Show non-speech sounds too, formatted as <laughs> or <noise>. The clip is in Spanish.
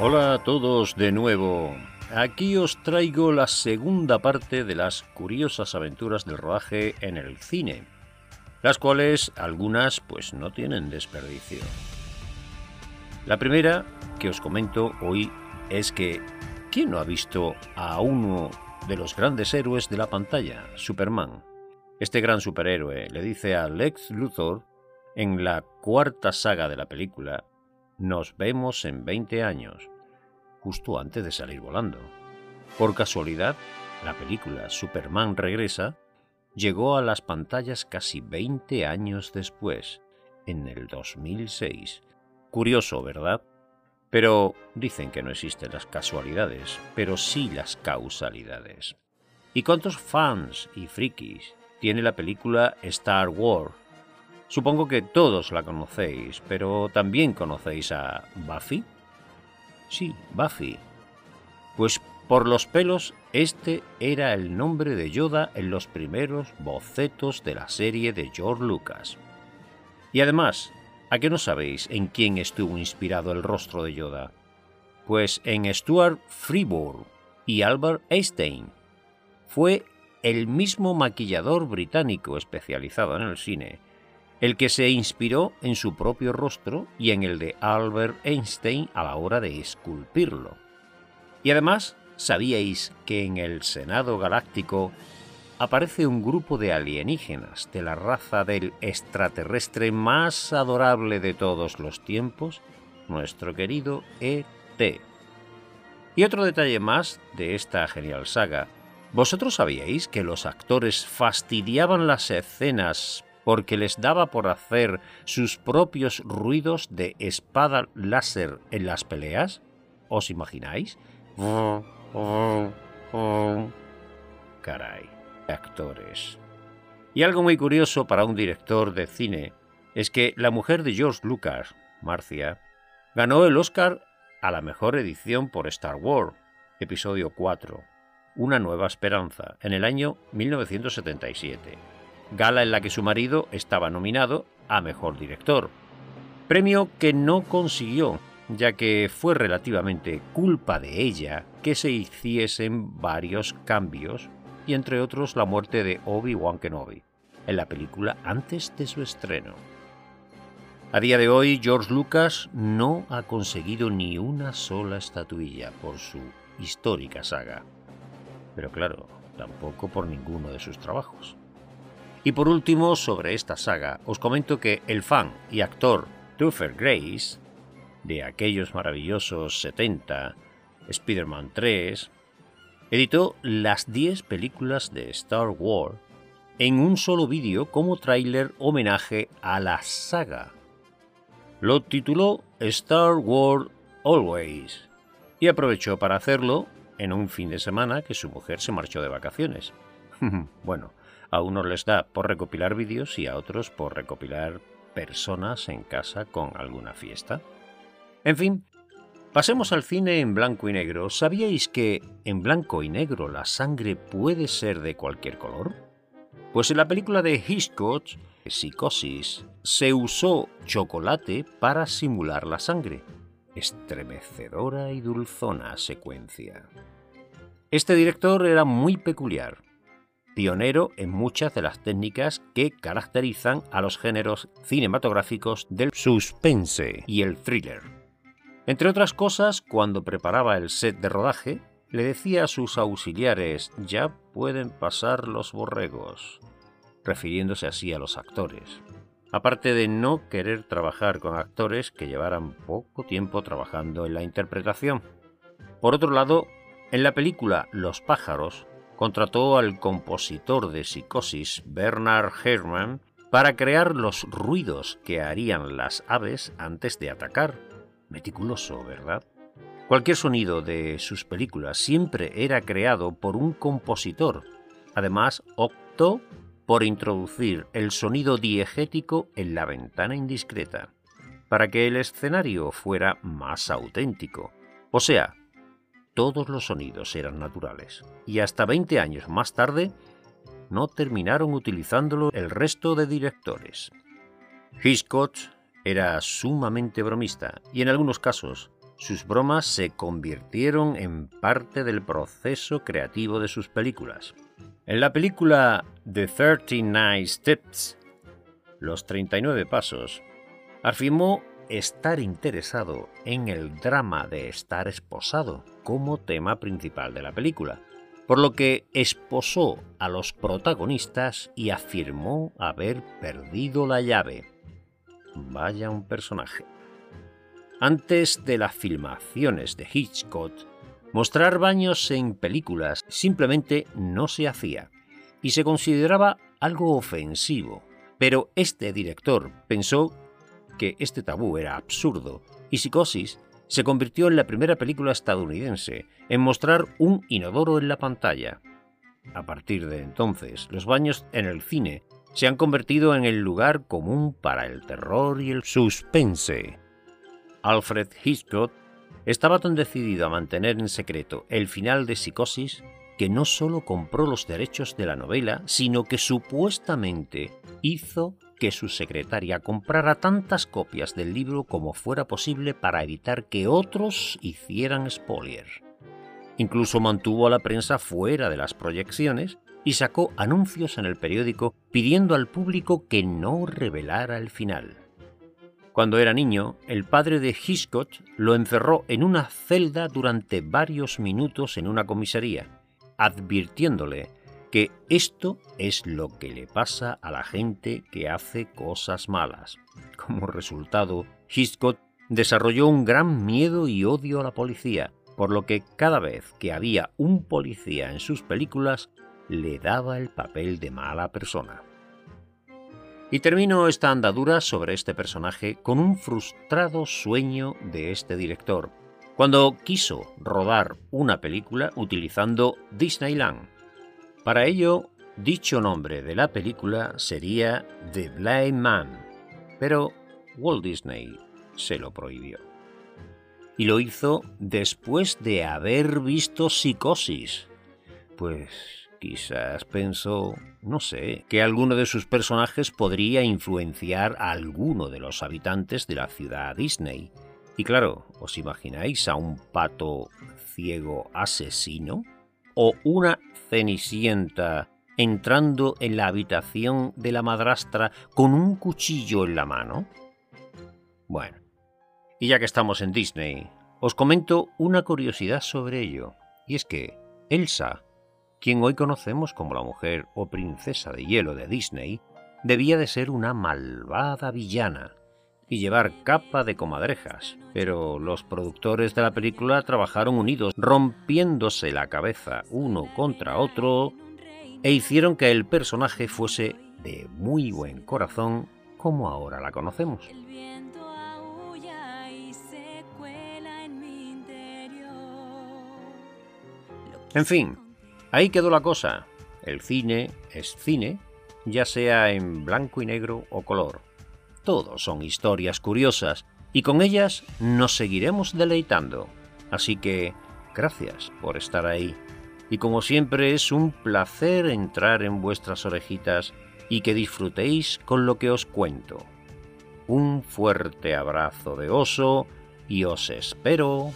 Hola a todos de nuevo. Aquí os traigo la segunda parte de las curiosas aventuras del rodaje en el cine, las cuales algunas pues no tienen desperdicio. La primera que os comento hoy es que ¿quién no ha visto a uno de los grandes héroes de la pantalla, Superman? Este gran superhéroe le dice a Lex Luthor en la cuarta saga de la película nos vemos en 20 años, justo antes de salir volando. Por casualidad, la película Superman Regresa llegó a las pantallas casi 20 años después, en el 2006. Curioso, ¿verdad? Pero dicen que no existen las casualidades, pero sí las causalidades. ¿Y cuántos fans y frikis tiene la película Star Wars Supongo que todos la conocéis, pero también conocéis a Buffy. Sí, Buffy. Pues por los pelos, este era el nombre de Yoda en los primeros bocetos de la serie de George Lucas. Y además, ¿a qué no sabéis en quién estuvo inspirado el rostro de Yoda? Pues en Stuart Freeburg y Albert Einstein. Fue el mismo maquillador británico especializado en el cine el que se inspiró en su propio rostro y en el de Albert Einstein a la hora de esculpirlo. Y además, ¿sabíais que en el Senado Galáctico aparece un grupo de alienígenas de la raza del extraterrestre más adorable de todos los tiempos, nuestro querido ET? Y otro detalle más de esta genial saga. ¿Vosotros sabíais que los actores fastidiaban las escenas porque les daba por hacer sus propios ruidos de espada láser en las peleas? ¿Os imagináis? Caray, actores. Y algo muy curioso para un director de cine es que la mujer de George Lucas, Marcia, ganó el Oscar a la mejor edición por Star Wars, episodio 4, Una nueva esperanza, en el año 1977 gala en la que su marido estaba nominado a Mejor Director. Premio que no consiguió, ya que fue relativamente culpa de ella que se hiciesen varios cambios, y entre otros la muerte de Obi-Wan Kenobi, en la película antes de su estreno. A día de hoy, George Lucas no ha conseguido ni una sola estatuilla por su histórica saga. Pero claro, tampoco por ninguno de sus trabajos. Y por último, sobre esta saga, os comento que el fan y actor Topher Grace, de aquellos maravillosos 70, Spider-Man 3, editó las 10 películas de Star Wars en un solo vídeo como tráiler homenaje a la saga. Lo tituló Star Wars Always y aprovechó para hacerlo en un fin de semana que su mujer se marchó de vacaciones. <laughs> bueno, a unos les da por recopilar vídeos y a otros por recopilar personas en casa con alguna fiesta. En fin, pasemos al cine en blanco y negro. ¿Sabíais que en blanco y negro la sangre puede ser de cualquier color? Pues en la película de Hitchcock, Psicosis, se usó chocolate para simular la sangre. Estremecedora y dulzona secuencia. Este director era muy peculiar pionero en muchas de las técnicas que caracterizan a los géneros cinematográficos del suspense y el thriller. Entre otras cosas, cuando preparaba el set de rodaje, le decía a sus auxiliares ya pueden pasar los borregos, refiriéndose así a los actores. Aparte de no querer trabajar con actores que llevaran poco tiempo trabajando en la interpretación. Por otro lado, en la película Los pájaros, contrató al compositor de Psicosis, Bernard Herrmann, para crear los ruidos que harían las aves antes de atacar. Meticuloso, ¿verdad? Cualquier sonido de sus películas siempre era creado por un compositor. Además, optó por introducir el sonido diegético en la ventana indiscreta, para que el escenario fuera más auténtico. O sea, todos los sonidos eran naturales, y hasta 20 años más tarde no terminaron utilizándolo el resto de directores. Hitchcock era sumamente bromista y en algunos casos sus bromas se convirtieron en parte del proceso creativo de sus películas. En la película The 39 Steps, Los 39 Pasos, afirmó estar interesado en el drama de estar esposado como tema principal de la película, por lo que esposó a los protagonistas y afirmó haber perdido la llave. Vaya un personaje. Antes de las filmaciones de Hitchcock, mostrar baños en películas simplemente no se hacía y se consideraba algo ofensivo. Pero este director pensó que este tabú era absurdo, y Psicosis se convirtió en la primera película estadounidense en mostrar un inodoro en la pantalla. A partir de entonces, los baños en el cine se han convertido en el lugar común para el terror y el suspense. Alfred Hitchcock estaba tan decidido a mantener en secreto el final de Psicosis que no solo compró los derechos de la novela, sino que supuestamente hizo que su secretaria comprara tantas copias del libro como fuera posible para evitar que otros hicieran spoiler. Incluso mantuvo a la prensa fuera de las proyecciones y sacó anuncios en el periódico pidiendo al público que no revelara el final. Cuando era niño, el padre de Hitchcock lo encerró en una celda durante varios minutos en una comisaría, advirtiéndole que esto es lo que le pasa a la gente que hace cosas malas. Como resultado, Hitchcock desarrolló un gran miedo y odio a la policía, por lo que cada vez que había un policía en sus películas, le daba el papel de mala persona. Y termino esta andadura sobre este personaje con un frustrado sueño de este director, cuando quiso rodar una película utilizando Disneyland, para ello, dicho nombre de la película sería The Blind Man, pero Walt Disney se lo prohibió. Y lo hizo después de haber visto Psicosis. Pues quizás pensó, no sé, que alguno de sus personajes podría influenciar a alguno de los habitantes de la ciudad Disney. Y claro, ¿os imagináis a un pato ciego asesino? ¿O una Cenicienta entrando en la habitación de la madrastra con un cuchillo en la mano? Bueno, y ya que estamos en Disney, os comento una curiosidad sobre ello, y es que Elsa, quien hoy conocemos como la mujer o princesa de hielo de Disney, debía de ser una malvada villana, y llevar capa de comadrejas, pero los productores de la película trabajaron unidos, rompiéndose la cabeza uno contra otro, e hicieron que el personaje fuese de muy buen corazón como ahora la conocemos. En fin, ahí quedó la cosa. El cine es cine, ya sea en blanco y negro o color todos son historias curiosas y con ellas nos seguiremos deleitando. Así que gracias por estar ahí. Y como siempre es un placer entrar en vuestras orejitas y que disfrutéis con lo que os cuento. Un fuerte abrazo de oso y os espero